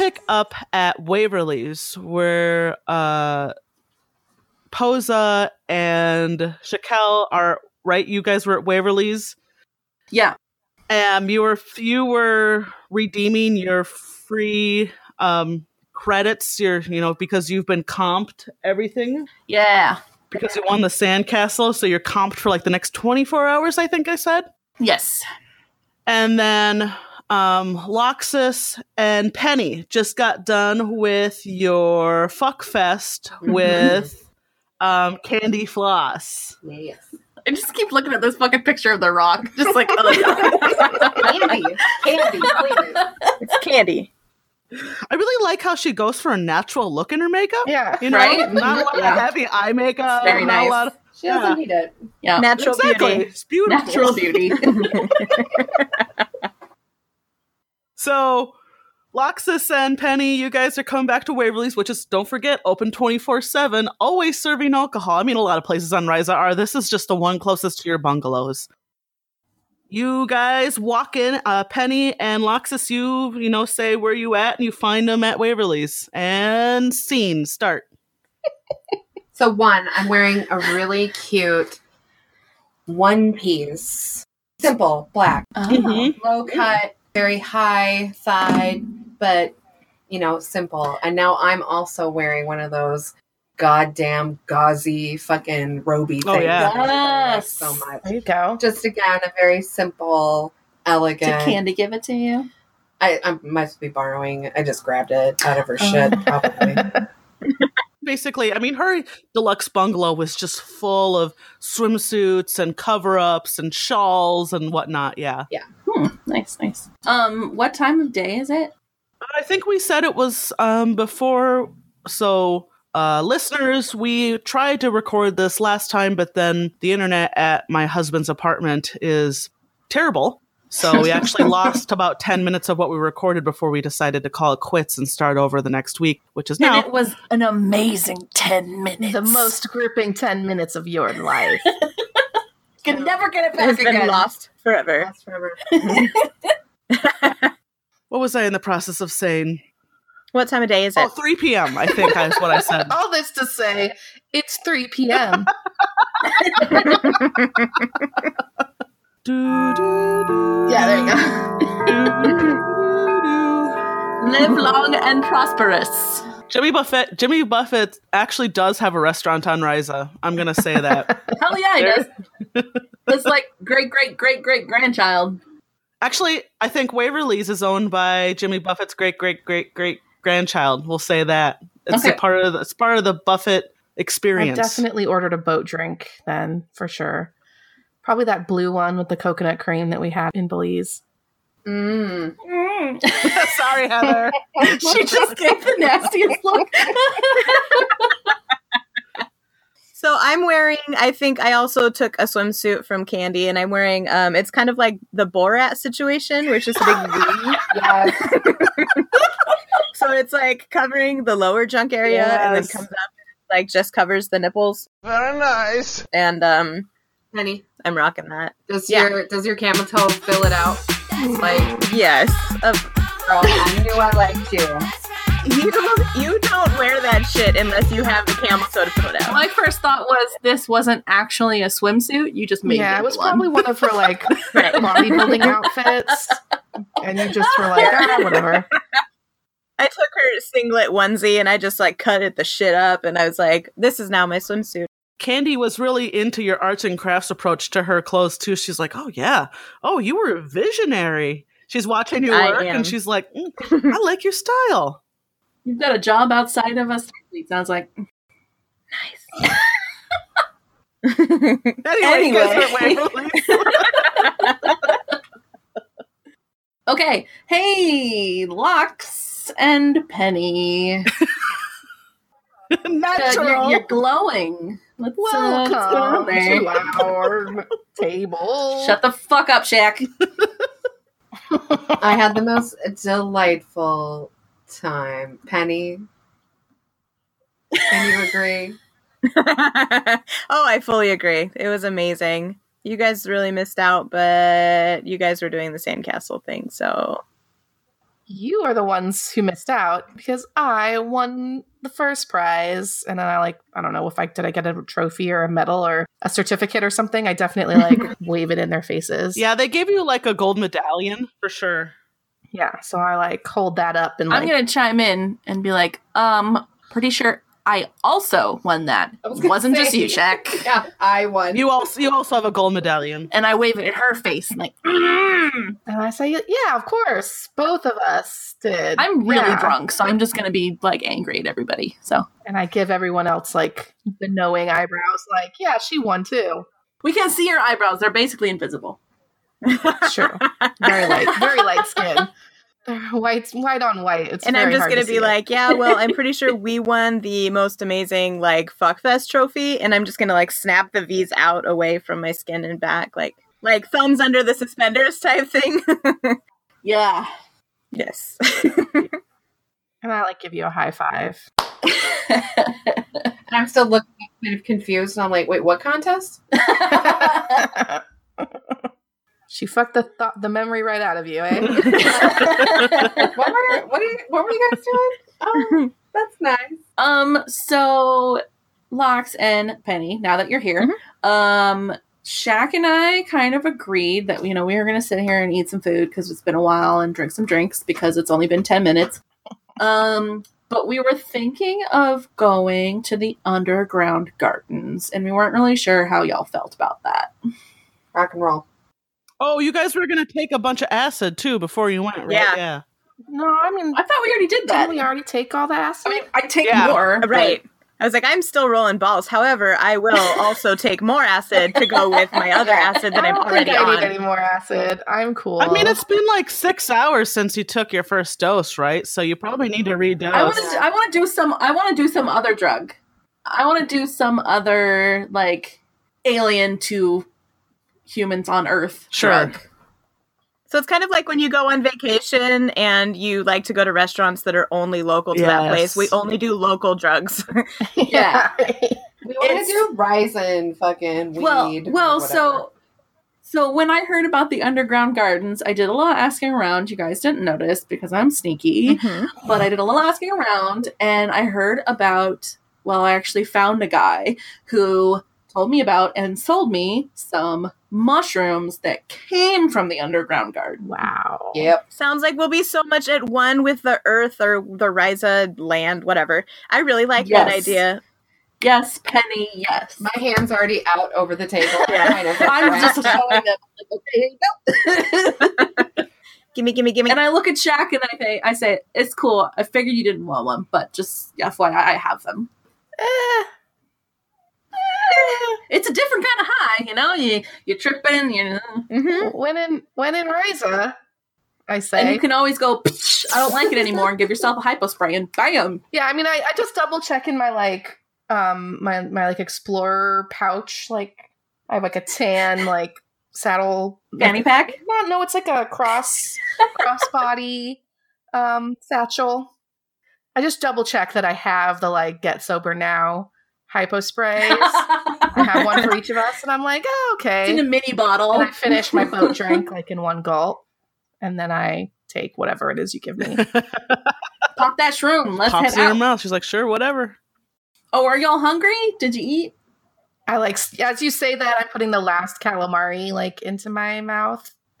pick up at Waverly's where uh Posa and Shakel are right. You guys were at Waverly's. Yeah. Um, you were you were redeeming your free um credits. Your you know because you've been comped everything Yeah. because you won the sandcastle, so you're comped for like the next twenty four hours. I think I said. Yes. And then um, Loxus and Penny just got done with your fuck fest with um, Candy Floss. Yes. I just keep looking at this fucking picture of the rock. Just like, oh, Candy. Candy, please. It's candy. I really like how she goes for a natural look in her makeup. Yeah. You know, Right? not a lot Yeah. of heavy eye makeup. Very not nice. A lot of, She doesn't Yeah. need it. yeah. Natural exactly. beauty. It's beautiful. Natural beauty. So, Loxus and Penny, you guys are coming back to Waverly's, which is, don't forget, open 24 7, always serving alcohol. I mean, a lot of places on Risa are. This is just the one closest to your bungalows. You guys walk in, uh, Penny and Loxus, you, you know, say where you at, and you find them at Waverly's. And scene, start. So one, I'm wearing a really cute one piece. Simple, black. Oh. Mhm. Low cut, very high thigh, but you know, simple. And now I'm also wearing one of those goddamn gauzy fucking roby Oh, things. yeah. that I like Yes. So much. There you go. Just again, a very simple, elegant. Did Candy give it to you? I, I must be borrowing. I just grabbed it out of her oh. shit, probably. Basically, I mean, her deluxe bungalow was just full of swimsuits and cover ups and shawls and whatnot. Yeah. Yeah. Hmm, nice, nice. Um, what time of day is it? I think we said it was um, before. So, uh, listeners, we tried to record this last time, but then the internet at my husband's apartment is terrible. So we actually lost about 10 minutes of what we recorded before we decided to call it quits and start over the next week, which is And now. it was an amazing ten minutes. The most gripping 10 minutes of your life can never get it has back been again. lost forever. Lost forever. what was I in the process of saying? What time of day is Oh, it? 3 p.m., I think is what I said. All this to say, it's 3 p.m. Do, do, do, yeah, there you go. Live long and prosperous. Jimmy Buffett. Jimmy Buffett actually does have a restaurant on Risa. I'm gonna say that. Hell yeah, he There- does. It's like great, great, great, great grandchild. actually, I think Waverly's is owned by Jimmy Buffett's great, great, great, great grandchild. We'll say that. It's Okay. a part of the, it's part of the Buffett I experience. definitely ordered a boat drink then, for sure. Probably that blue one with the coconut cream that we had in Belize. Mm. Sorry, Heather. she just gave the nastiest look. So I'm wearing. I think I also took a swimsuit from Candy, and I'm wearing. Um, it's kind of like the Borat situation, which is a big V. Yes. So it's like covering the lower junk area, and then comes up, like just covers the nipples. Very nice. And um, Penny, I'm rocking that. does Yeah. your does your camel toe fill it out? Like, Yes. Uh, girl, I knew I liked you. you don't. You don't wear that shit unless you have the camel toe to fill it out. My first thought was this wasn't actually a swimsuit. You just made yeah, it it was one. probably one of her like bodybuilding outfits, and you just were like, ah, whatever. I took her singlet onesie and I just like cut it the shit up, and I was like, "This is now my swimsuit." Candy was really into your arts and crafts approach to her clothes too. She's like, "Oh yeah, oh you were a visionary." She's watching you work and she's like, "Mm, "I like your style." You've got a job outside of us. It sounds like Anyway, you guys are at Anyway. Okay. Hey, Lux and Penny. Natural. You're, you're glowing. Let's, uh, let's on Welcome there. to our table. Shut the fuck up, Shaq. I had the most delightful time. Penny, can you agree? oh, I fully agree. It was amazing. You guys really missed out, but you guys were doing the sandcastle thing, so you are the ones who missed out because I won the first prize, and then I like I don't know if I did I get a trophy or a medal or a certificate or something. I definitely like wave it in their faces. Yeah, they gave you like a gold medallion for sure. yeah. So I like hold that up and like I'm gonna chime in and be like, um, pretty sure I also won that. I Was Wasn't just you, Shaq. Yeah, I won. You also you also have a gold medallion. And I wave it at her face, and like, mm. and I say yeah, of course, both of us did. I'm really Yeah. drunk, so I'm just gonna be like angry at everybody. So and I give everyone else like the knowing eyebrows, like yeah, she won too. we can't see her eyebrows; they're basically invisible. Sure, very light, very light skin. White, white on white. It's and I'm just gonna to be it. like, yeah, well, I'm pretty sure we won the most amazing like fuckfest trophy, and I'm just gonna like snap the V's out away from my skin and back, like like thumbs under the suspenders type thing. Yeah. yes. and I like give you a high five. and I'm still looking kind of confused. And I'm like, wait, what contest? She fucked the thought, the memory right out of you, eh? What were what, are you, what were you guys doing? Oh, that's nice. um. So, Lox and Penny. Now that you're here, um, Shaq and I kind of agreed that you know we were going to sit here and eat some food because it's been a while and drink some drinks because it's only been ten minutes. Um. But we were thinking of going to the underground gardens, and we weren't really sure how y'all felt about that. Rock and roll. Oh, you guys were gonna take a bunch of acid too before you went, right? Yeah. yeah. no, I mean, I thought we already did that. didn't we already take all the acid? I mean, I take Yeah. more, but- right. I was like, I'm still rolling balls. However, I will also take more acid to go with my other acid that I'm I'm don't already think I need any more acid. I'm cool. I mean, it's been like six hours since you took your first dose, right? So you probably need to redose. I want to. I want to do some. I want to do some other drug. I want to do some other like alien to humans on Earth. Sure. drug. So it's kind of like when you go on vacation and you like to go to restaurants that are only local to that place. We only do local drugs. Yeah. We want to do Risan fucking weed. Well, well, so so when I heard about the underground gardens, I did a lot of asking around. You guys didn't notice because I'm sneaky, Mhm. but I did a little asking around, and I heard about. Well, I actually found a guy who told me about and sold me some mushrooms that came from the underground garden. wow. Yep. Sounds like we'll be so much at one with the earth or the Risa land, whatever. I really like that idea. Yes, Penny. Yes. My hand's already out over the table. Yeah. Kind of I'm just showing them. Like, okay, here you go. Gimme, gimme, gimme. and I look at Shaq and I say, I say, it's cool. I figured you didn't want one, but just FYI, I have them. Eh, It's a different kind of high, you know. You you trip in, you know, Mhm. when in when in Risa, I and say. you can always go. I don't like it anymore, and give yourself a hypo spray, and bam. yeah, I mean, I, I just double check in my like um my my like explorer pouch. Like I have like a tan like saddle Fanny pack. No, no, it's like a cross crossbody um satchel. I just double check that I have the like get sober now hypo sprays. I have one for each of us, and I'm like, oh, It's in a mini bottle. And I finish my boat drink like in one gulp, and then I take whatever it is you give me. Pop that shroom. Let's Pops head in her out. mouth. She's like, sure, whatever. Oh, are y'all hungry? Did you eat? I like as you say that, I'm putting the last calamari like into my mouth.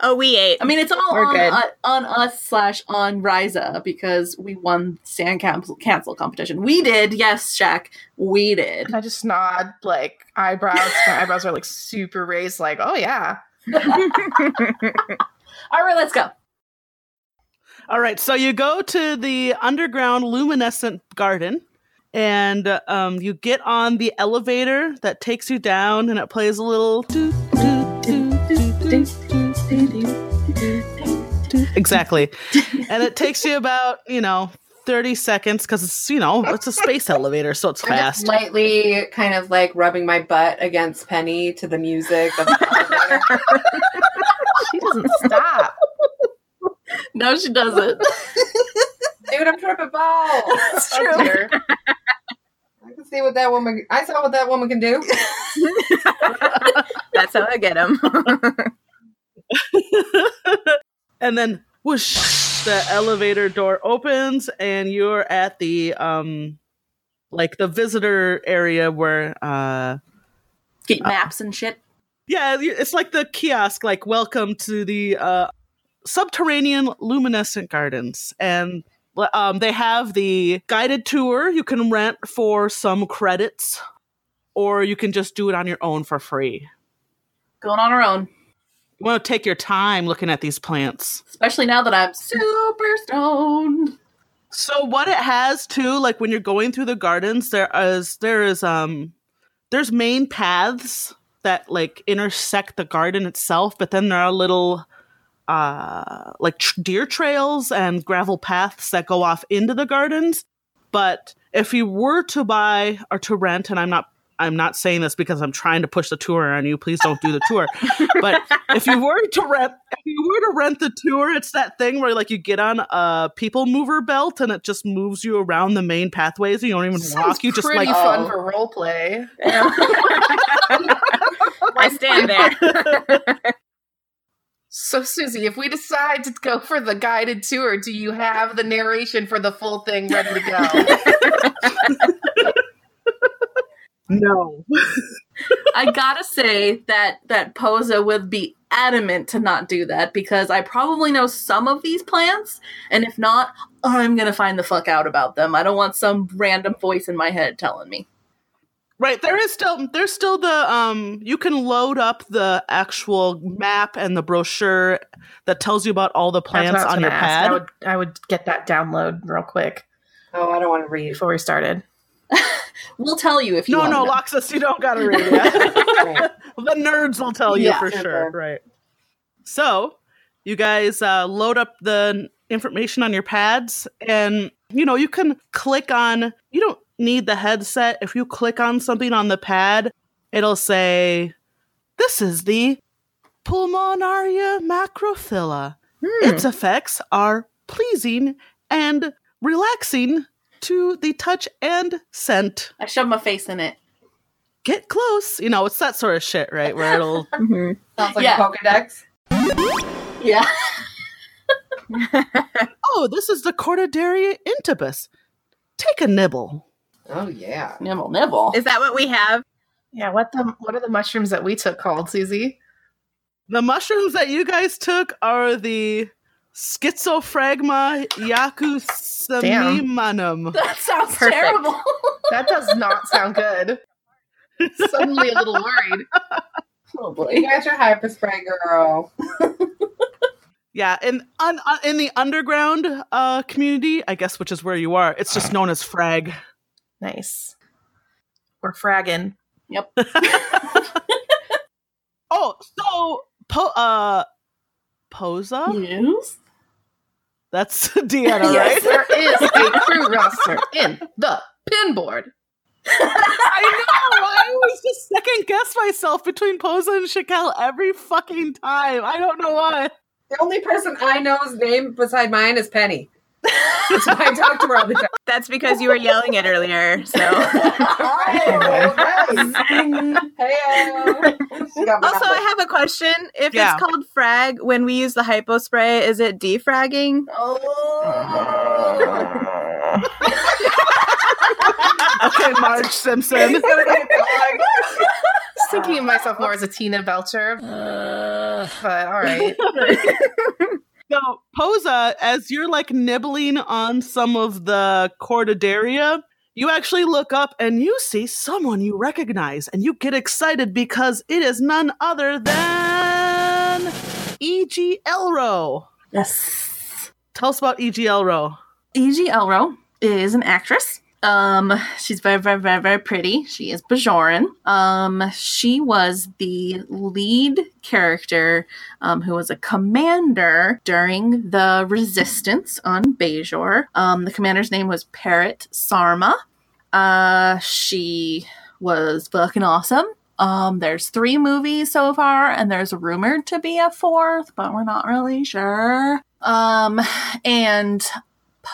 Oh, we ate. I mean, it's all We're on, good. uh, on us slash on Risa because we won sand cancel, cancel competition. We did, yes, Shaq. We did. And I just nod, like eyebrows. My eyebrows are like super raised, like, oh yeah. All right, let's go. All right, so you go to the underground luminescent garden, and uh, um, you get on the elevator that takes you down, and it plays a little. doo, doo, doo, Exactly, and it takes you about you know 30 seconds because it's, you know, it's a space elevator, so it's I'm just fast. lightly kind of like rubbing my butt against Penny to the music of the elevator. She doesn't stop. No, she doesn't. Dude, I'm tripping balls. That's true. dear. I can see what that woman. I saw what that woman can do. That's how I get them. and then whoosh, the elevator door opens and you're at the um like the visitor area where uh Get maps and shit. yeah, it's like the kiosk like welcome to the uh subterranean luminescent gardens and um they have the guided tour you can rent for some credits or you can just do it on your own for free. Going on our own. You want to take your time looking at these plants. Especially now that I'm super stoned. So what it has too, like when you're going through the gardens, there is there is um there's main paths that like intersect the garden itself, but then there are little uh like tr- deer trails and gravel paths that go off into the gardens. But if you were to buy or to rent, and I'm not I'm not saying this because I'm trying to push the tour on you. Please don't do the tour. but if you were to rent if you were to rent the tour, it's that thing where like you get on a people mover belt and it just moves you around the main pathways. You don't even Sounds walk. You just pretty like fun Oh. for role play. I stand there. So, Susie, if we decide to go for the guided tour, do you have the narration for the full thing ready to go? no. I gotta say that that Posa would be adamant to not do that because I probably know some of these plants, and if not, I'm gonna find the fuck out about them. I don't want some random voice in my head telling me. Right, there is still there's still the um you can load up the actual map and the brochure that tells you about all the plants on your ask. pad. I would, I would get that download real quick Oh, I don't want to read. before we started. We'll tell you if you no, want no, to know. Loxus, you don't gotta read it. the nerds will tell you Yeah. for Sure. sure. Right. So, you guys uh, load up the information on your pads, and you know you can click on. You don't need the headset. If you click on something on the pad, it'll say, "This is the Pulmonaria macrophylla. Hmm. Its effects are pleasing and relaxing to the touch and scent." I shoved my face in it. get close. You know, it's that sort of shit, right? Where it'll Mhm. Sounds like Yeah. a Pokedex. Yeah. Oh, this is the Cordaderia intibus. Take a nibble. Oh yeah. Nibble, nibble. Is that what we have? Yeah, what the what are the mushrooms that we took called, Susie? The mushrooms that you guys took are the Schizophragma yakusamimanum. that sounds Perfect. terrible. That does not sound good. Suddenly a little worried. oh You boy. got your hypo spray, girl. Yeah, in un, uh, in the underground uh, community, I guess, which is where you are, it's just known as frag. Nice. We're fragging. Yep. Oh, so po- uh, Posa? Yes. That's Deanna, Yes. right? There is a crew roster in the pinboard. I know. I always just second guess myself between Posa and Shakel every fucking time. I don't know why. The only person I know's name beside mine is Penny. That's why I talk to her all the time. That's because you were yelling it earlier. So Hey, also, I have a question. If Yeah. it's called frag, when we use the hypo spray, is it defragging? Oh. okay, Marge Simpson. Just thinking of myself more as a Tina Belcher. Uh. but all right. So, Posa, as you're like nibbling on some of the cordaderia, you actually look up and you see someone you recognize, and you get excited because it is none other than E.G. Elro. Yes. Tell us about E.G. Elro. E.G. Elro is an actress Um, she's very, very, very, very pretty. She is Bajoran. Um, she was the lead character, um, who was a commander during the resistance on Bajor. Um, the commander's name was Parrot Sarma. Uh, she was fucking awesome. Um, there's three movies so far, and there's rumored to be a fourth, but we're not really sure. Um, and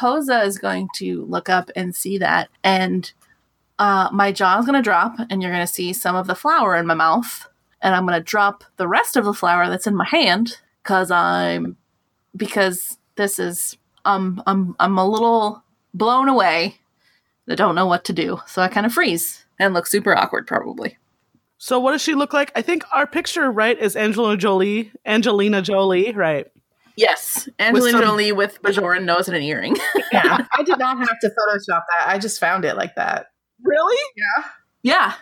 Posa is going to look up and see that, and uh, my is gonna drop, and you're gonna see some of the flour in my mouth, and I'm gonna drop the rest of the flour that's in my hand, cause I'm because this is um I'm I'm a little blown away. I don't know what to do, so I kind of freeze and look super awkward, probably. So what does she look like? I think our picture, right, is Angelina Jolie. Angelina Jolie, right? Yes, Angelina some- Jolie with Bajoran nose and an earring. Yeah, I did not have to Photoshop that. I just found it like that. Really? Yeah. yeah,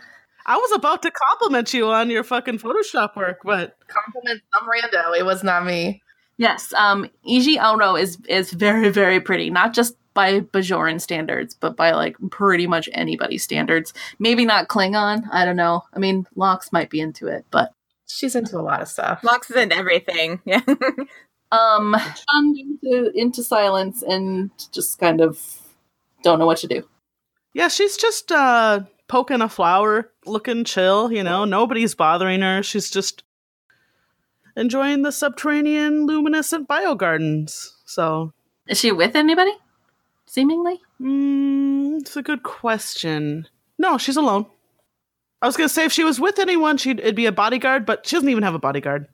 I was about to compliment you on your fucking Photoshop work, but Compliment some rando. It was not me. yes. Um, Iji Ono is is very very pretty, not just by Bajoran standards, but by like pretty much anybody's standards. Maybe not Klingon. I don't know. I mean, Lox might be into it, but She's into a lot of stuff. Lox is in everything. Yeah. Um, into into silence and just kind of don't know what to do. yeah, she's just uh poking a flower, looking chill, you know, nobody's bothering her. She's just enjoying the subterranean luminescent biogardens. So, Is she with anybody? Seemingly. mm, it's a good question. No, she's alone. I was gonna say if she was with anyone, she'd it'd be a bodyguard, but she doesn't even have a bodyguard.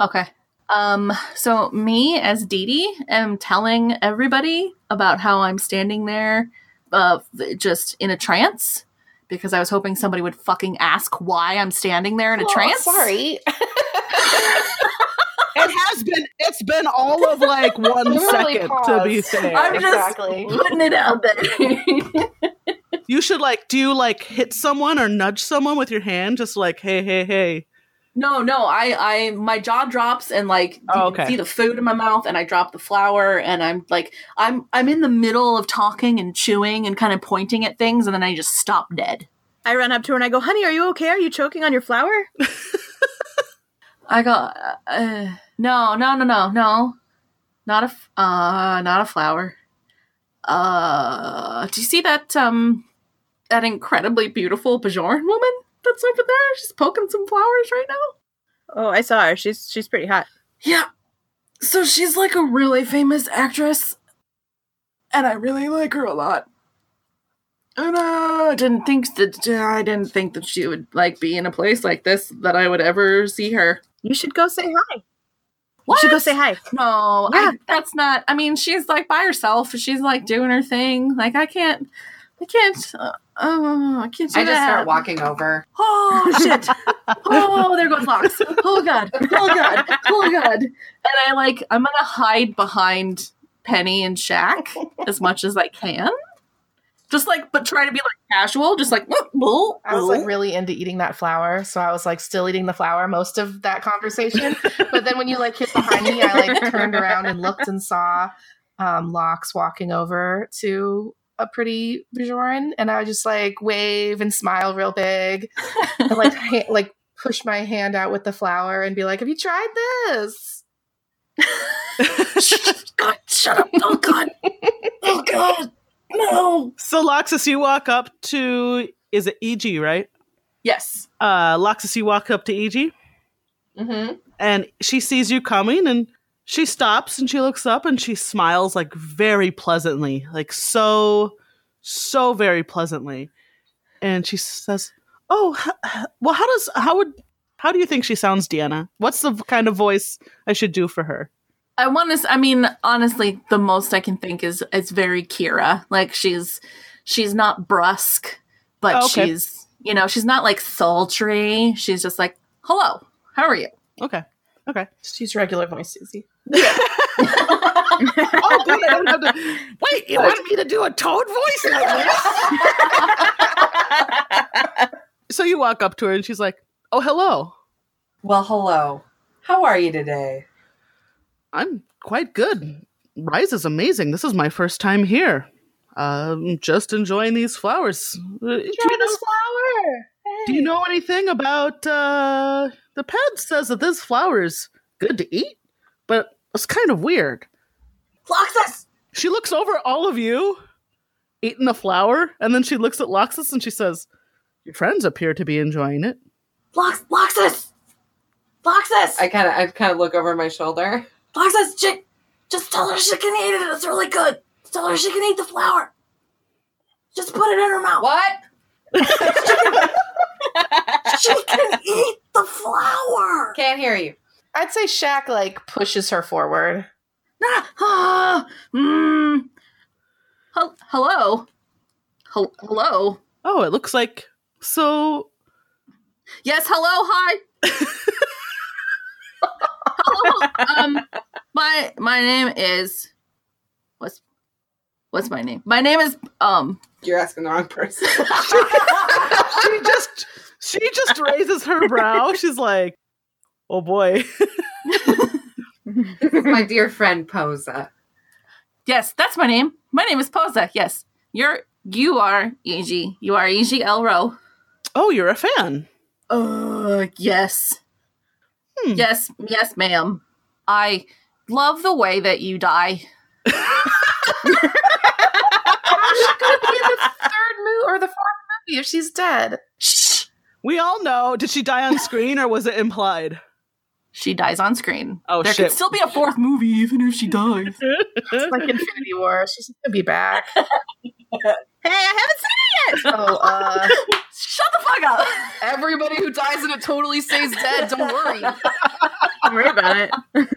Okay. Um, so me as Dee Dee am telling everybody about how I'm standing there, uh, just in a trance because I was hoping somebody would fucking ask why I'm standing there in a Oh, trance. Sorry. It has been. It's been all of like one Really second. To be paused. fair, I'm just Exactly. putting it out there. you should like. Do you like hit someone or nudge someone with your hand? Just like, hey, hey, hey. No, no, I, I, my jaw drops and like you Oh, can okay. see the food in my mouth, and I drop the flour, and I'm like, I'm, I'm in the middle of talking and chewing and kind of pointing at things, and then I just stop dead. I run up to her and I go, honey, are you okay? Are you choking on your flour? I go, uh, uh, no, no, no, no, no, not a, f- uh, not a flower. Uh, do you see that, um, that incredibly beautiful Bajoran woman that's over there? She's poking some flowers right now. Oh, I saw her. She's she's pretty hot. Yeah. So she's like a really famous actress, and I really like her a lot. And uh, I didn't think that I didn't think that she would like be in a place like this that I would ever see her. You should go say hi. What? You should go say hi. No, Yeah. I, that's not. I mean, she's like by herself. She's like doing her thing. Like I can't. I can't. Uh, oh, I can't do I just start walking over. Oh shit! oh, there goes Lox. Oh god! Oh god! Oh god! And I like I'm gonna hide behind Penny and Shaq as much as I can. Just like, but try to be like casual. Just like, "Whoop, whoop, I was like really into eating that flour, so I was like still eating the flour most of that conversation. but then when you like hit behind me, I like turned around and looked and saw um, Lox walking over to a pretty Bajoran, and I would just like wave and smile real big, and like ha- like push my hand out with the flower and be like, "Have you tried this?" God, shut up! Oh god! Oh god! No! So Loxus, you walk up to is it EG, right? Yes. Uh Loxus, you walk up to EG Mm-hmm. and she sees you coming and she stops and she looks up and she smiles like very pleasantly, like so so very pleasantly. And she says, "Oh, h- well how does how would how do you think she sounds, Deanna? What's the kind of voice I should do for her?" I want to. I mean, honestly, the most I can think is it's very Kira. Like she's she's not brusque, but Oh, okay. she's you know she's not like sultry. She's just like, "Hello, how are you?" Okay. Okay. Just use regular voice, Susie. oh, good. I don't have to. Wait, you wanted me to do a toad voice like so you walk up to her and she's like, "Oh, hello. Well, hello. How are you today? I'm quite good. Rise is amazing. This is my first time here. um, just enjoying these flowers. Uh, do, you know, this flower. do you know anything about uh, the pad says that this flower is good to eat, but it's kind of weird. Loxus! She looks over all of you eating the flower, and then she looks at Loxus and she says, Your friends appear to be enjoying it. Lox, Loxus! Loxus! I kind of, I kind of look over my shoulder. Loxus, chick, just tell her she can eat it. It's really good. Tell her she can eat the flower. Just put it in her mouth. What? She can eat the flower. Can't hear you. I'd say Shaq like pushes her forward. Ah, mm. Hel- hello. Hel- hello. Oh, it looks like so. Yes, hello, hi. hello. Um, my my name is what's what's my name? My name is um. You're asking the wrong person. She just she just raises her brow. She's like, "Oh boy." this is my dear friend Posa. Yes, that's my name. My name is Posa. Yes, you're you are Eiji. You are Eiji Elro. Oh, you're a fan. Uh, yes. Hmm. Yes, yes, ma'am. I love the way that you die. How's she gonna be in the third movie or the fourth movie if she's dead? Shh. We all know. Did she die on screen or was it implied? She dies on screen. Oh, there shit. could still be a fourth movie even if she dies. It's like Infinity War. She's gonna be back. Hey, I haven't seen it yet! Oh, uh, Shut the fuck up. everybody who dies in it totally stays dead. Don't worry. it. Don't worry about it.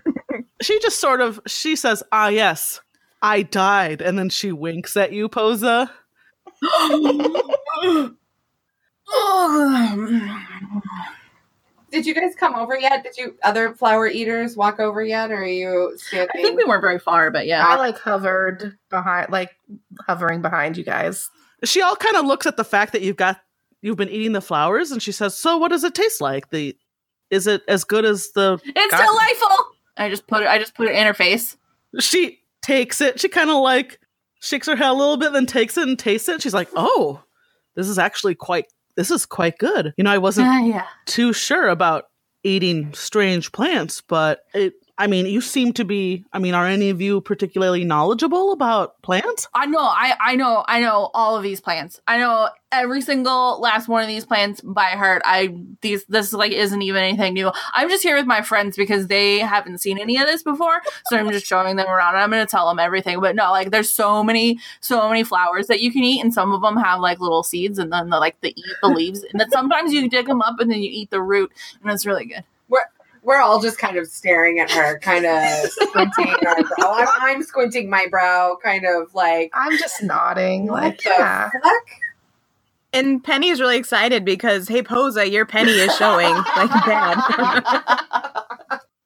She just sort of she says, "Ah, yes, I died," and then she winks at you, Posa. Did you guys come over yet? Did you other flower eaters walk over yet? Or are you standing? I think we weren't very far, but yeah. I like hovered behind, like hovering behind you guys. She all kind of looks at the fact that you've got you've been eating the flowers, and she says, "So, what does it taste like? The is it as good as the?" It's God- delightful. I just put it. I just put it in her face. She takes it. She kind of like shakes her head a little bit, then takes it and tastes it. She's like, "Oh, this is actually quite. This is quite good." You know, I wasn't Yeah, yeah. too sure about eating strange plants, but it. I mean, you seem to be. I mean, are any of you particularly knowledgeable about plants? I know. I I know. I know all of these plants. I know every single last one of these plants by heart. I these this like isn't even anything new. I'm just here with my friends because they haven't seen any of this before, so I'm just showing them around. I'm going to tell them everything. But no, like there's so many so many flowers that you can eat, and some of them have like little seeds, and then the, like they eat the leaves, and then sometimes you dig them up and then you eat the root, and it's really good. We're all just kind of staring at her, kind of squinting our brow. I'm, I'm squinting my brow, kind of like, I'm just nodding, what like, the yeah. fuck? And Penny's really excited because, hey, Posa, your penny is showing like bad.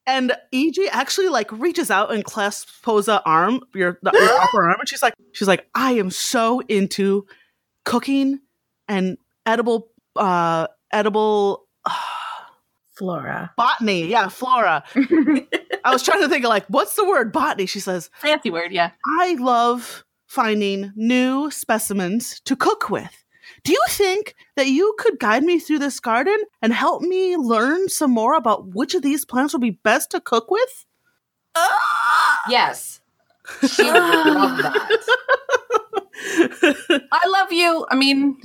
And EG actually like reaches out and clasps Posa arm, your, the, your upper arm, and she's like, she's like, I am so into cooking and edible, uh, edible Flora. botany. Yeah, flora. I was trying to think of like, what's the word botany? She says, Fancy word, yeah. I love finding new specimens to cook with. Do you think that you could guide me through this garden and help me learn some more about which of these plants would be best to cook with? Yes. She would love that. I love you. I mean,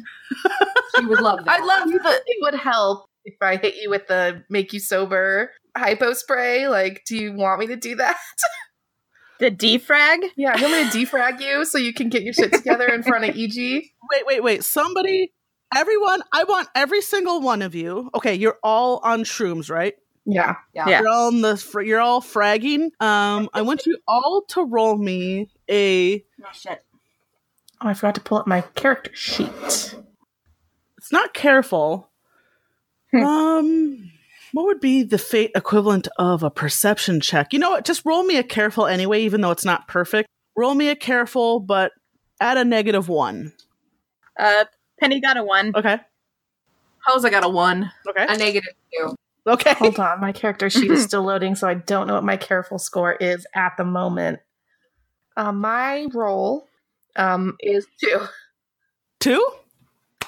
She would love that. I love the. It would help if I hit you with the make you sober hypo spray. Like, do you want me to do that? the defrag? yeah, you want me to defrag you so you can get your shit together in front of EG? Wait, wait, wait. Somebody, everyone, I want every single one of you. Okay, you're all on shrooms, right? Yeah. Yeah. Yeah. You're all on the. fr- You're all fragging. Um, I want you all to roll me a. Oh, shit. Oh, I forgot to pull up my character sheet. It's not careful. Um, what would be the fate equivalent of a perception check? You know what? Just roll me a careful anyway, even though it's not perfect. Roll me a careful, but add a negative one. Uh, Penny got a one. Okay. Posa got a one. Okay. A negative two. Okay. Hold on, my character sheet is still loading, so I don't know what my careful score is at the moment. Uh, my roll um, is two. Two?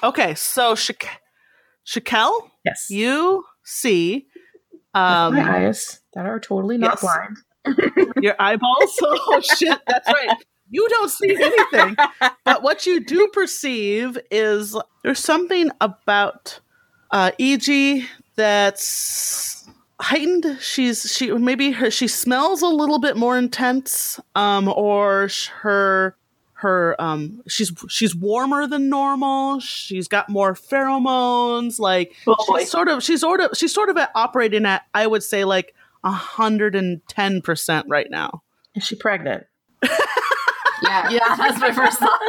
Okay, so Shak- Shakel, Yes. you see um, my eyes that are totally not yes. blind. your eyeballs. Oh, shit, that's right. You don't see anything. but what you do perceive is there's something about uh, E.G. that's heightened. She's she maybe her she smells a little bit more intense, um, or sh- her her um she's she's warmer than normal. She's got more pheromones. Like Oh, she's sort of she's sort of she's sort of at operating at I would say like hundred and ten percent right now. Is she pregnant? Yeah. Yeah, that's my first thought.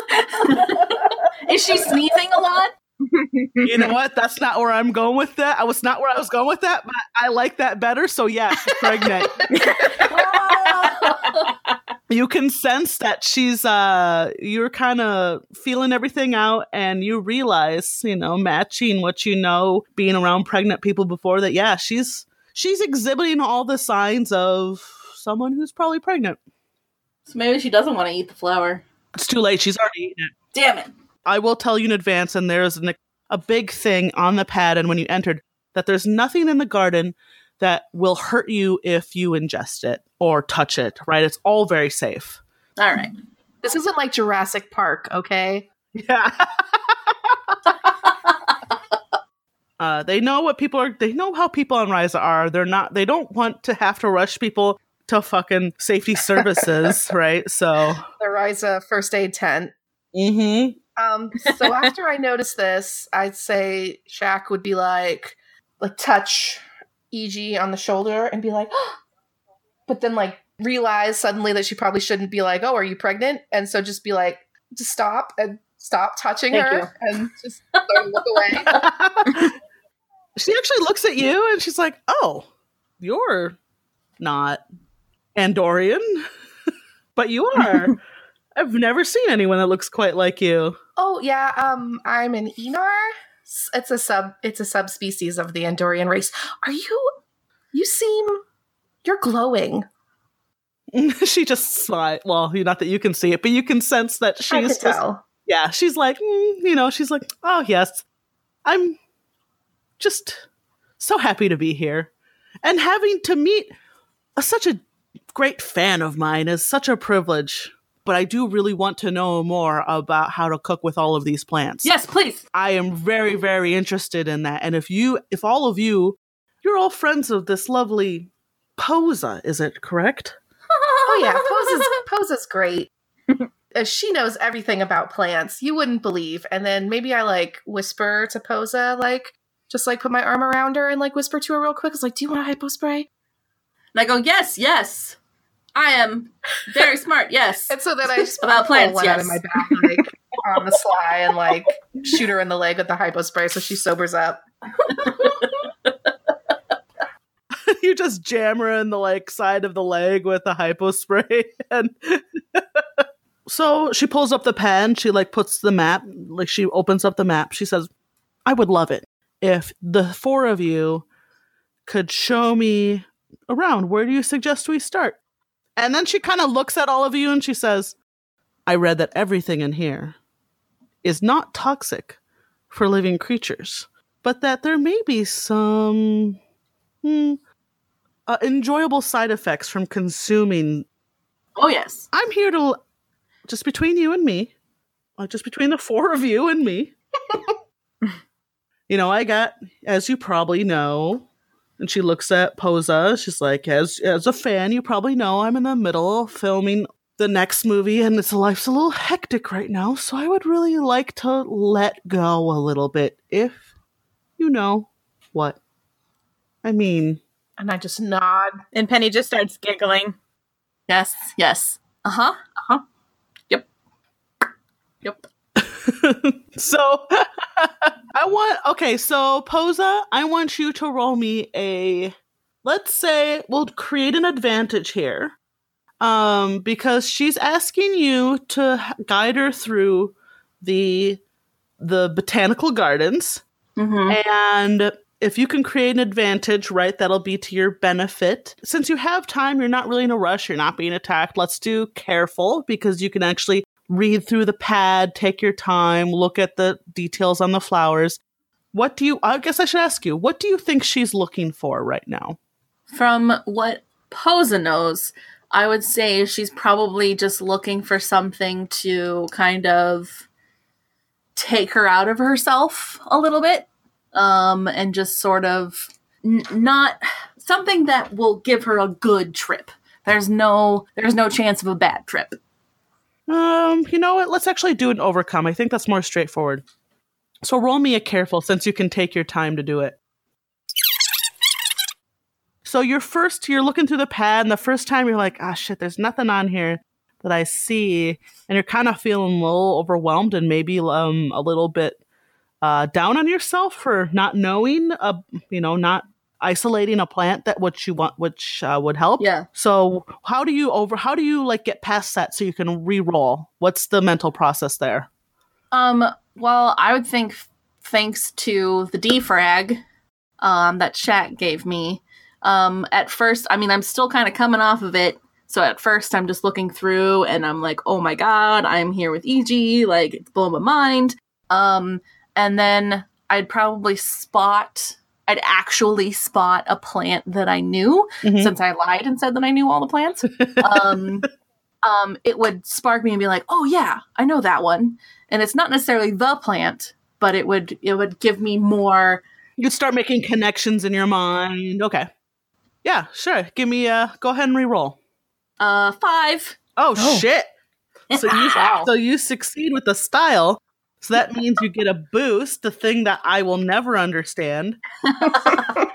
Is she sneezing a lot? You know what? That's not where I'm going with that. I was not where I was going with that, but I like that better. So yeah, she's pregnant. you can sense that she's uh you're kind of feeling everything out and you realize, you know, matching what you know being around pregnant people before that yeah, she's she's exhibiting all the signs of someone who's probably pregnant. so maybe she doesn't want to eat the flower. It's too late. She's already eaten it. Damn it. I will tell you in advance, and there's an, a big thing on the pad, and when you entered, that there's nothing in the garden that will hurt you if you ingest it or touch it, right? It's all very safe. All right. This isn't like Jurassic Park, okay? Yeah. uh, they know what people are, they know how people on Risa are. They're not, they don't want to have to rush people to fucking safety services, right? So, The Risa first aid tent. mm-hmm. Um, so after I noticed this, I'd say Shaq would be like, like touch EG on the shoulder and be like, but then like realize suddenly that she probably shouldn't be like, oh, are you pregnant? And so just be like, just stop and stop touching Thank her and just sort of look away. she actually looks at you and she's like, "Oh, you're not Andorian, but you are." I've never seen anyone that looks quite like you. Oh yeah, um, I'm an Aenar. It's a sub. It's a subspecies of the Andorian race. Are you? You seem. You're glowing. she just smiled. Well, not that you can see it, but you can sense that she's just tell. yeah. She's like, mm, you know, she's like, oh yes, I'm just so happy to be here, and having to meet a, such a great fan of mine is such a privilege. But I do really want to know more about how to cook with all of these plants. Yes, please. I am very, very interested in that. And if you, if all of you, you're all friends of this lovely Posa, is it correct? Oh yeah, Pose is Pose is great. Uh, she knows everything about plants. You wouldn't believe. And then maybe I like whisper to Posa, like just like put my arm around her and like whisper to her real quick. It's like, do you want a hypo spray? And I go, yes, yes. I am very smart, yes. And so then I just About pull plants, one out yes. of my back, like on the sly, and like shoot her in the leg with the hypo spray so she sobers up. you just jam her in the like side of the leg with a hypo spray and so she pulls up the pen she like puts the map like she opens up the map she says i would love it if the four of you could show me around where do you suggest we start and then she kind of looks at all of you and she says i read that everything in here is not toxic for living creatures but that there may be some hmm, uh, enjoyable side effects from consuming. Oh, yes. I'm here to, just between you and me, uh, just between the four of you and me. you know, I got, as you probably know, and she looks at Posa. She's like, as as a fan, you probably know I'm in the middle of filming the next movie, and it's life's a little hectic right now. So I would really like to let go a little bit, if you know what I mean. And I just nod. And Penny just starts giggling. Yes, yes. Uh huh. Uh huh. Yep. Yep. so I want okay, so Posa, I want you to roll me a let's say we'll create an advantage here. Um because she's asking you to guide her through the the botanical gardens Mm-hmm. and if you can create an advantage, right, that'll be to your benefit. Since you have time, you're not really in a rush, you're not being attacked. Let's do careful because you can actually read through the pad, take your time, look at the details on the flowers. What do you, I guess I should ask you, what do you think she's looking for right now? From what Posa knows, I would say she's probably just looking for something to kind of take her out of herself a little bit um, and just sort of n- not something that will give her a good trip. There's no there's no chance of a bad trip. Um, you know what? Let's actually do an overcome. I think that's more straightforward. So roll me a careful since you can take your time to do it. So you're first, you're looking through the pad, and the first time you're like, ah, shit, there's nothing on here that I see, and you're kind of feeling a little overwhelmed and maybe um a little bit uh, down on yourself for not knowing, uh, you know, not isolating a plant that which you want, which uh, would help. Yeah. So how do you over? How do you like get past that so you can re-roll? What's the mental process there? Um, well, I would think thanks to the defrag um, that Shaq gave me. Um, at first, I mean, I'm still kind of coming off of it. So at first, I'm just looking through and I'm like, oh my God, I'm here with EG. Like, it's blowing my mind. Um, and then I'd probably spot, I'd actually spot a plant that I knew Mhm. since I lied and said that I knew all the plants. um, um, it would spark me and be like, oh yeah, I know that one. And it's not necessarily the plant, but it would it would give me more. You'd start making connections in your mind. Okay. Yeah, sure. Give me a. Go ahead and re-roll. Uh, five. Oh, Oh. shit! So you Wow. so you succeed with the style. So that means you get a boost, the thing that I will never understand.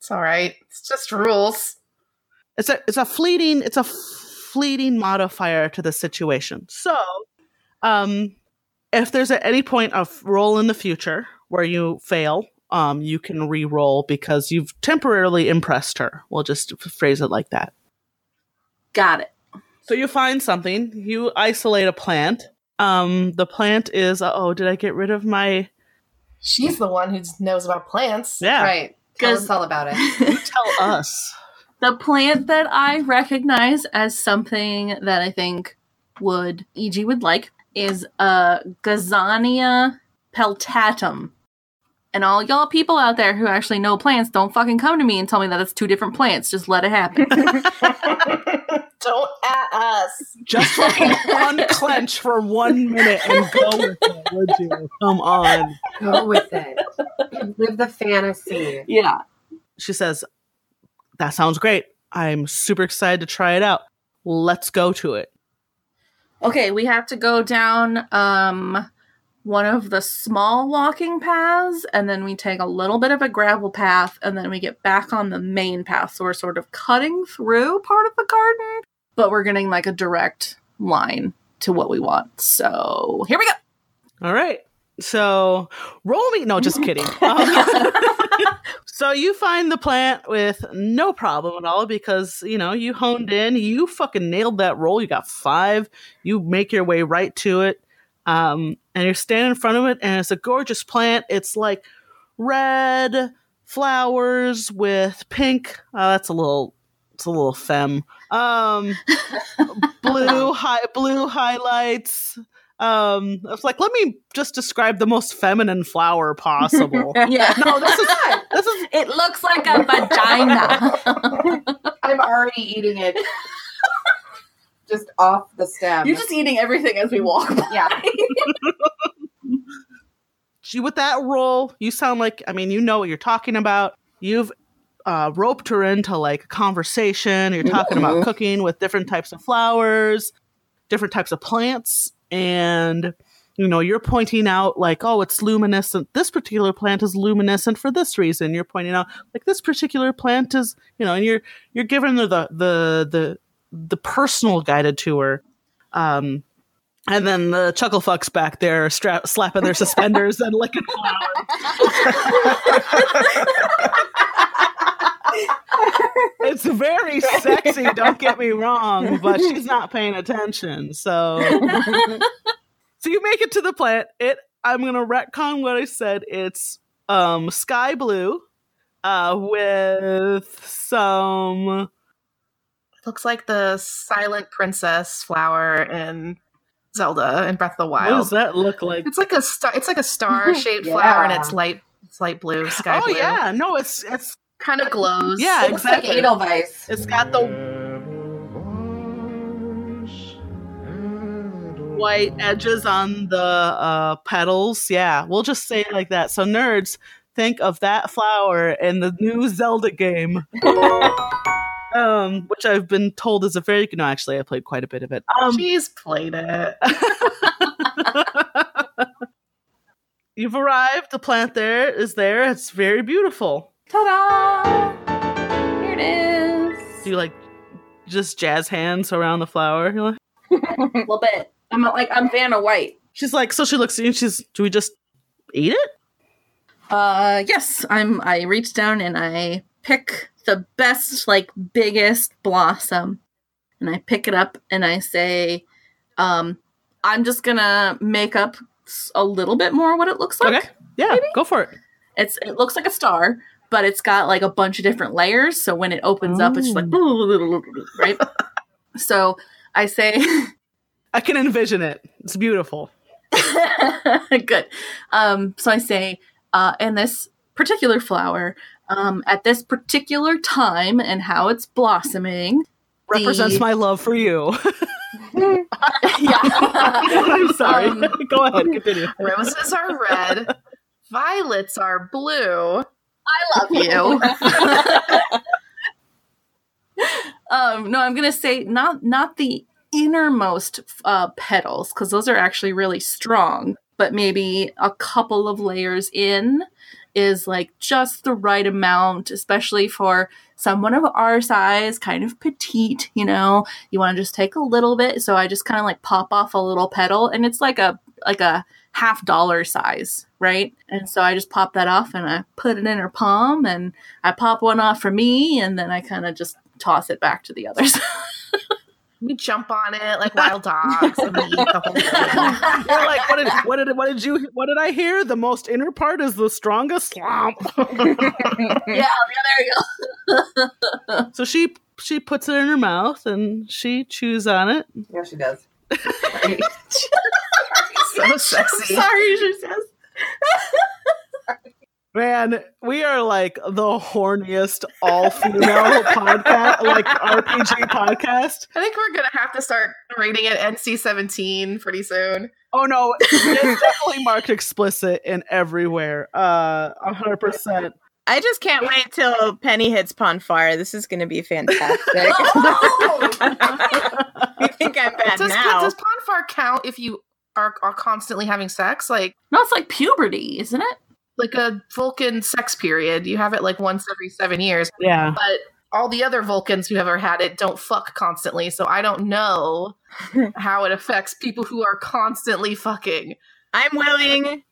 It's all right. It's just rules. It's a it's a fleeting it's a fleeting modifier to the situation. So, um, if there's at any point of roll in the future where you fail, um, you can re-roll because you've temporarily impressed her. We'll just phrase it like that. Got it. So you find something, you isolate a plant. Um, the plant is oh, did I get rid of my? She's the one who knows about plants. Yeah, Right. Tell Good. us all about it. you tell us. The plant that I recognize as something that I think would EG would like is uh Gazania peltatum. And all y'all people out there who actually know plants, don't fucking come to me and tell me that it's two different plants. Just let it happen. Don't at us. Just fucking unclench for one minute and go with it, would you? Come on. Go with it. Live the fantasy. yeah. She says, That sounds great. I'm super excited to try it out. Let's go to it. Okay, we have to go down um one of the small walking paths and then we take a little bit of a gravel path and then we get back on the main path. So we're sort of cutting through part of the garden, but we're getting like a direct line to what we want. So here we go. All right. So roll me. No, just kidding. Um, so you find the plant with no problem at all because, you know, you honed in, you fucking nailed that roll. You got five. You make your way right to it. Um, and you're standing in front of it, and it's a gorgeous plant. It's like red flowers with pink. Uh, that's a little. It's a little femme. Um, blue high blue highlights. Um, it's like let me just describe the most feminine flower possible. yeah. no, this is this is It looks like a vagina. I'm already eating it. Just off the stem. You're just eating everything as we walk by. yeah. she with that role. You sound like I mean you know what you're talking about. You've uh, roped her into like a conversation. You're talking about cooking with different types of flowers, different types of plants, and you know you're pointing out like oh it's luminescent. This particular plant is luminescent for this reason. You're pointing out like this particular plant is you know, and you're you're giving her the the the the personal guided tour. Um, and then the chuckle fucks back there stra- slapping their suspenders and licking flowers. it's very sexy, don't get me wrong, but she's not paying attention. So So you make it to the plant. It I'm gonna retcon what I said. It's um sky blue uh with some Looks like the silent princess flower in Zelda in Breath of the Wild. What does that look like? It's like a star. It's like a star shaped Yeah. flower, and it's light. It's light blue, sky oh blue. yeah, no, it's it's kind of glows. Yeah, It looks like exactly. Edelweiss. it's got the white edges on the uh, petals. Yeah, we'll just say it like that. So nerds, think of that flower in the new Zelda game. um, which I've been told is a very no. Actually, I played quite a bit of it. Um, she's played it. you've arrived. The plant there is there. It's very beautiful. Ta-da! Here it is. Do you like just jazz hands around the flower? You're like, a little bit. I'm like I'm Vanna White. she's like, so she looks at you and she's, do we just eat it? Uh, yes, I'm. I reach down and I pick the best, like biggest blossom, and I pick it up and I say, um, I'm just gonna make up a little bit more what it looks like. okay. Yeah, go for it. It's it looks like a star, but it's got like a bunch of different layers. So when it opens up, it's just like right. so I say, I can envision it. It's beautiful. good. Um, so I say, uh, and this particular flower, um, at this particular time and how it's blossoming, Represents The- my love for you. yeah. I'm sorry. Um, go ahead, continue. Roses are red. Violets are blue. I love you. um, no, I'm gonna say not not the innermost uh, petals because those are actually really strong, but maybe a couple of layers in is like just the right amount, especially for someone of our size, kind of petite. You know, you want to just take a little bit. So I just kind of like pop off a little petal, and it's like a like a half dollar size, right? And so I just pop that off and I put it in her palm and I pop one off for me and then I kind of just toss it back to the others. We jump on it like wild dogs and we eat the whole thing. You're like, what did, what did what did you what did I hear? The most inner part is the strongest. Slump. yeah, yeah, there you go. so she she puts it in her mouth and she chews on it. Yeah, she does. So sexy. Sorry, she says. Man, we are like the horniest all female podcast, like RPG podcast. I think we're gonna have to start rating it NC-17 pretty soon. Oh no, it's definitely marked explicit in everywhere. Uh, hundred percent. I just can't wait till Penny hits Pon farr. This is going to be fantastic. you think I'm bad Does, now? does Pon farr count if you are, are constantly having sex? Like No, it's like puberty, isn't it? Like a Vulcan sex period. You have it like once every seven years. Yeah. But all the other Vulcans who ever had it don't fuck constantly, so I don't know how it affects people who are constantly fucking. I'm willing.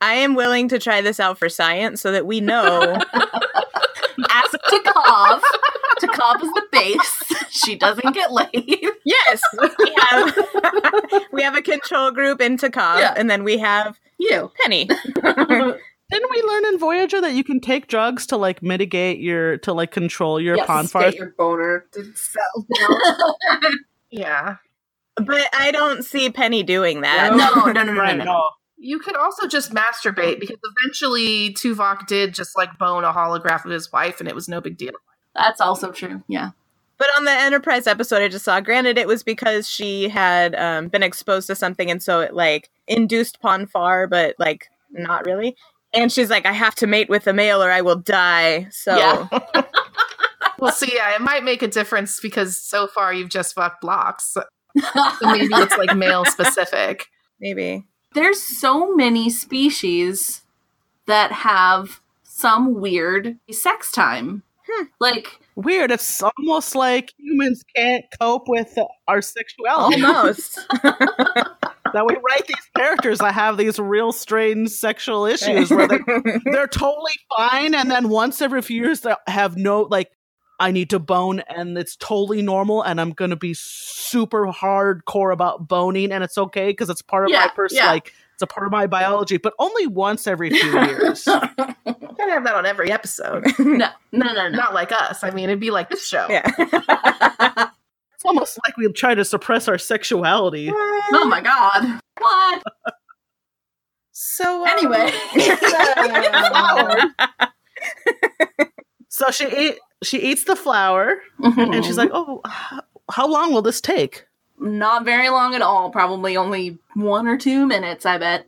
I am willing to try this out for science so that we know. Ask Takov. Takov is the base. She doesn't get laid. yes, we have we have a control group in Takov, Yeah. and then we have You. Penny. Didn't we learn in Voyager that you can take drugs to like mitigate your to like control your Yes, pon farr? get your boner to settle down. Yeah. But I don't see Penny doing that. No, no, no, no, no, Right. no. No. You could also just masturbate because eventually Tuvok did just like bone a holograph of his wife and it was no big deal. That's also true. Yeah. But on the Enterprise episode I just saw, granted it was because she had um, been exposed to something and so it like induced Pon farr, but like not really. And she's like, I have to mate with a male or I will die. So Yeah. Well, see, yeah, it might make a difference because so far you've just fucked blocks. So maybe it's like male specific. maybe. There's so many species that have some weird sex time. Hmm. Like, Weird. It's almost like humans can't cope with our sexuality. Almost. that we write these characters that have these real strange sexual issues where they're, they're totally fine, and then once every few years they have no like. I need to bone, and it's totally normal, and I'm gonna be super hardcore about boning, and it's okay because it's part of Yeah, my person. yeah. Like it's a part of my biology, but only once every few years. Can't have that on every episode. no, no, no, no. Not like us. I mean, it'd be like this show. yeah. It's almost like we try to suppress our sexuality. Oh my god. What? So um, Anyway. So she eat she eats the flower and she's like, "Oh, how long will this take?" Not very long at all. Probably only one or two minutes, I bet.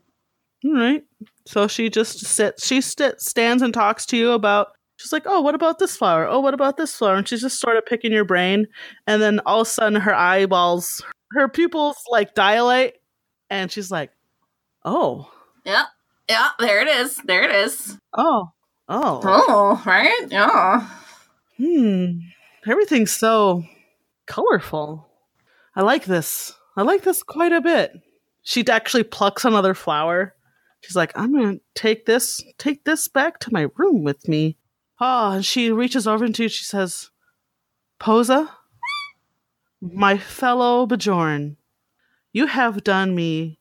All right. So she just sits. She st- stands and talks to you about. She's like, "Oh, what about this flower? Oh, what about this flower?" And she's just sort of picking your brain. And then all of a sudden, her eyeballs, her pupils like dilate, and she's like, "Oh, Yeah. Yeah, there it is. There it is. oh, oh, Oh, right? Yeah. hmm. Everything's so colorful. I like this. I like this quite a bit." She actually plucks another flower. She's like, "I'm gonna take this, take this back to my room with me." Ah, and she reaches over into you. She says, "Posa, my fellow Bajoran, you have done me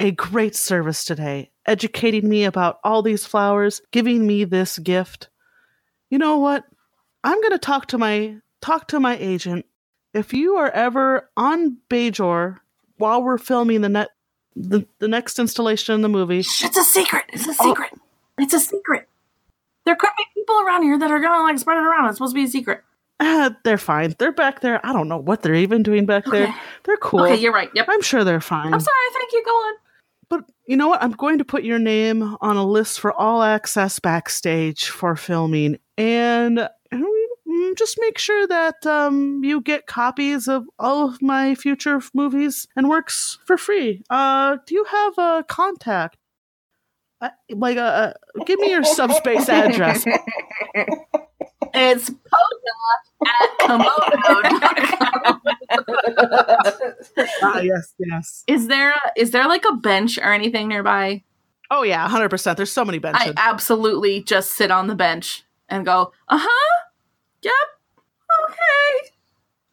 a great service today, educating me about all these flowers, giving me this gift. You know what? I'm gonna talk to my talk to my agent. If you are ever on Bajor while we're filming the net the, the next installation in the movie, It's a secret. It's a secret. It's a secret. There could be people around here that are gonna like spread it around. It's supposed to be a secret. ah, they're fine. They're back there. I don't know what they're even doing back there. They're cool. Okay, you're right. Yep. I'm sure they're fine. I'm sorry. Thank you. Go on. But you know what? I'm going to put your name on a list for all access backstage for filming, and mm, just make sure that um, you get copies of all of my future movies and works for free. Uh, do you have a contact? Uh, like a, a give me your subspace address. It's Posa at Komodo. ah, yes, yes. is there a, is there like a bench or anything nearby? Oh yeah, hundred percent. There's so many benches. I absolutely just sit on the bench and go, uh huh, yep, okay.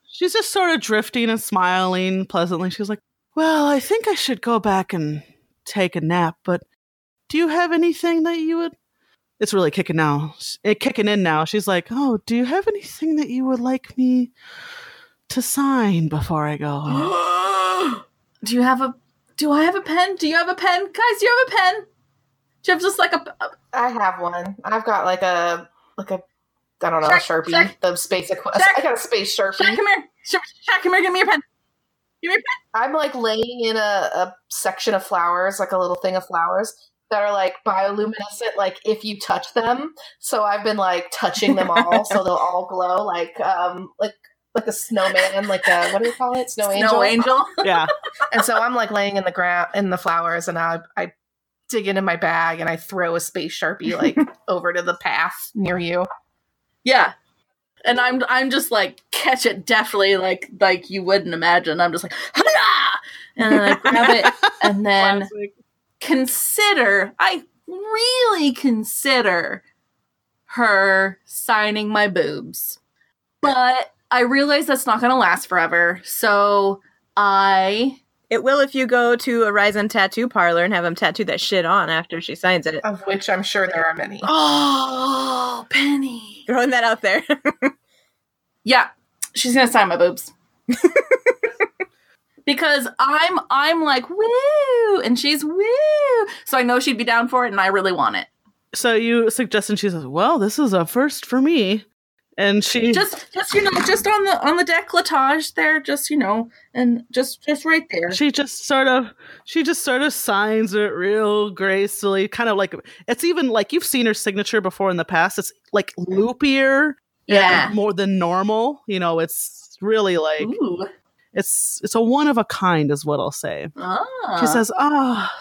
She's just sort of drifting and smiling pleasantly. She's like, Well, I think I should go back and take a nap, but do you have anything that you would. It's really kicking now. It kicking in now. She's like, Oh, do you have anything that you would like me to sign before I go? do you have a? Do I have a pen? Do you have a pen, guys? Do you have a pen? Do you have just like a? a I have one. I've got like a like a I don't know Check, a sharpie. check. the space equi- Check. I got a space Shaq, sharpie. come here. Shaq, Shaq, come here. Give me your pen. Give me your pen. I'm like laying in a, a section of flowers, like a little thing of flowers that are like bioluminescent, like if you touch them. So I've been like touching them all, so they'll all glow like um like like a snowman, like a what do you call it, snow angel. Snow angel. yeah. And so I'm like laying in the ground in the flowers, and I I dig into my bag and I throw a space sharpie like over to the path near you. Yeah. And I'm I'm just like catch it deftly like like you wouldn't imagine. I'm just like "Hurrah!" and then I grab it and then Classic. Consider I really consider her signing my boobs. But I realize that's not gonna last forever. So I It will if you go to a Risan tattoo parlor and have them tattoo that shit on after she signs it. Of which I'm sure there are many. Oh Penny. Throwing that out there. Yeah, she's gonna sign my boobs. because I'm I'm like woo and she's woo. So I know she'd be down for it and I really want it. So you suggest, and she says, Well, this is a first for me. And she Just just you know, just on the on the decolletage there, just you know, and just just right there. she just sort of she just sort of signs it real gracefully kind of like it's even like you've seen her signature before in the past it's like loopier yeah. more than normal you know it's really like Ooh. It's it's a one of a kind is what i'll say Ah. she says ah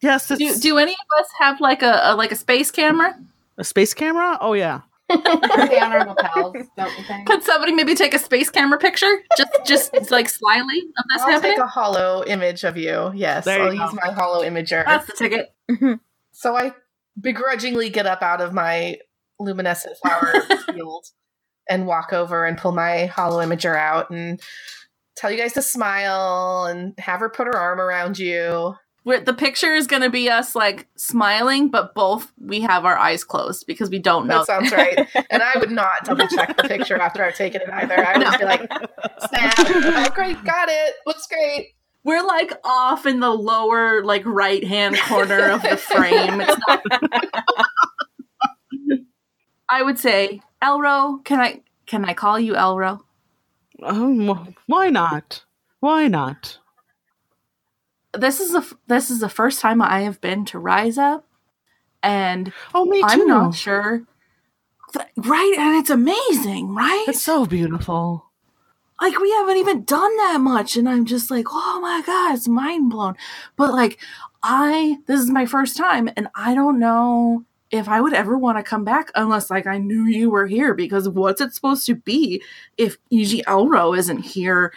yes it's do, do any of us have like a, a like a space camera? a space camera oh yeah the honorable pals, don't you think? Could somebody maybe take a space camera picture? Just just like slyly of this I'll happening? take a hollow image of you. Yes, There I'll go. use my holo-imager. That's the ticket. So I begrudgingly get up out of my luminescent flower field and walk over and pull my holo-imager out and tell you guys to smile and have her put her arm around you. We're, the picture is going to be us like smiling, but both we have our eyes closed because we don't know. That sounds right. And I would not double check the picture after I've taken it either. I would be like, snap. Oh, great. Got it. Looks great. We're like off in the lower, like right hand corner of the frame. I would say, Elro, can I can I call you Elro? Um, why not? Why not? This is the this is the first time I have been to Rise Up, and Oh, me too. I'm not sure. Th- Right, and it's amazing, right? It's so beautiful. like we haven't even done that much and i'm just like oh my god it's mind blown but like i this is my first time and i don't know if i would ever want to come back unless like i knew you were here because what's it supposed to be if eg elro isn't here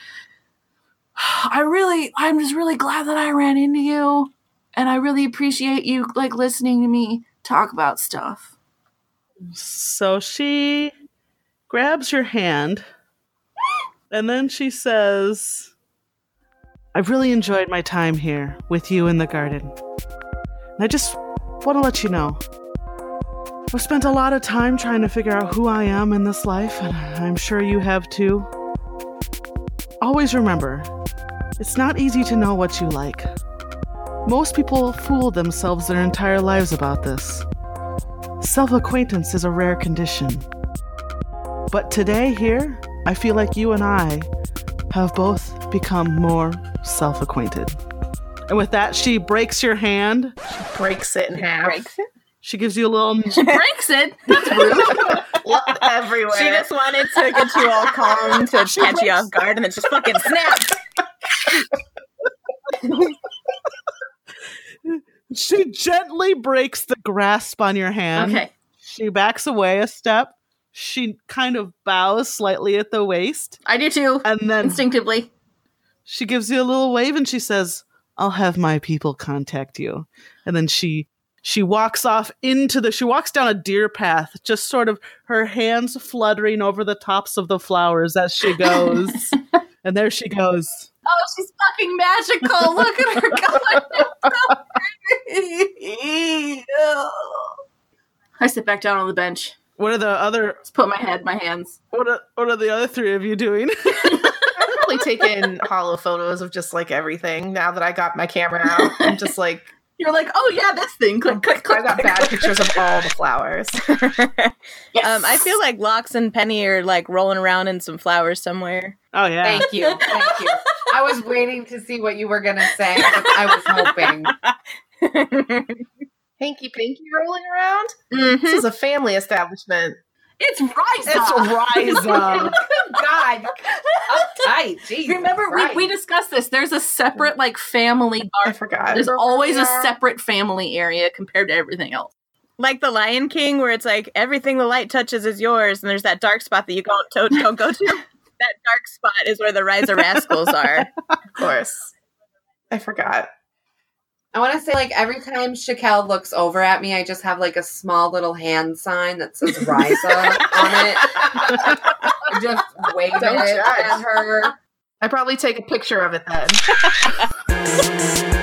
i really i'm just really glad that i ran into you and i really appreciate you like listening to me talk about stuff So she grabs your hand and then she says, I've really enjoyed my time here with you in the garden. And I just want to let you know I've spent a lot of time trying to figure out who I am in this life, and I'm sure you have too. Always remember, it's not easy to know what you like. Most people fool themselves their entire lives about this. Self acquaintance is a rare condition. But today, here, I feel like you and I have both become more self acquainted. And with that, she breaks your hand. She breaks it in half. She gives you a little. She breaks it that's rude everywhere. She just wanted to get you all calm to catch you off guard, and then just fucking snaps. She gently breaks the grasp on your hand. okay She backs away a step. She kind of bows slightly at the waist. i do too And then instinctively she gives you a little wave and she says, I'll have my people contact you. And then she she walks off into the she walks down a deer path, just sort of her hands fluttering over the tops of the flowers as she goes. and there she goes. Oh, she's fucking magical. Look at her going. It's so. I sit back down on the bench. What are the other Just put my head, in my hands. what are, what are the other three of you doing? I've probably taken hollow photos of just like everything now that I got my camera out. I'm just like, You're like, oh yeah, this thing. Click, click, click. I've got bad pictures of all the flowers. Yes. Um, I feel like Lox and Penny are like rolling around in some flowers somewhere. oh yeah. Thank you. Thank you. I was waiting to see what you were going to say. I was hoping. Hanky Pinky rolling around. Mhm. This is a family establishment. It's Rise It's Risa. God, uptight. Jesus Remember, we, Christ. we discussed this. There's a separate like family I forgot. There's oh, always a separate family area compared to everything else. Like the Lion King, where it's like everything the light touches is yours, and there's that dark spot that you don't to- don't go to. that dark spot is where the Risa Rascals are. Of course. I forgot. I want to say, like, every time Shakel looks over at me, I just have like a small little hand sign that says Risa on it. Just wave Don't it judge. at her. I probably take a picture of it then.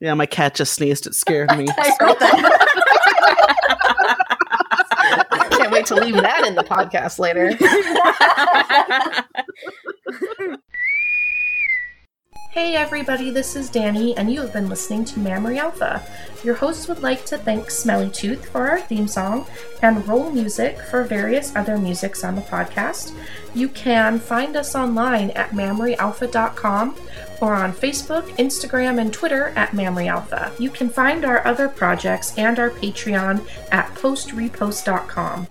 Yeah, my cat just sneezed. It scared me. I wrote that. Can't wait to leave that in the podcast later. Hey everybody, this is Danny, and you have been listening to Mammary Alpha. Your hosts would like to thank Smelly Tooth for our theme song and Roll Music for various other musics on the podcast. You can find us online at mammaryalpha.com or on Facebook, Instagram, and Twitter at Mammary Alpha. You can find our other projects and our Patreon at postrepost.com.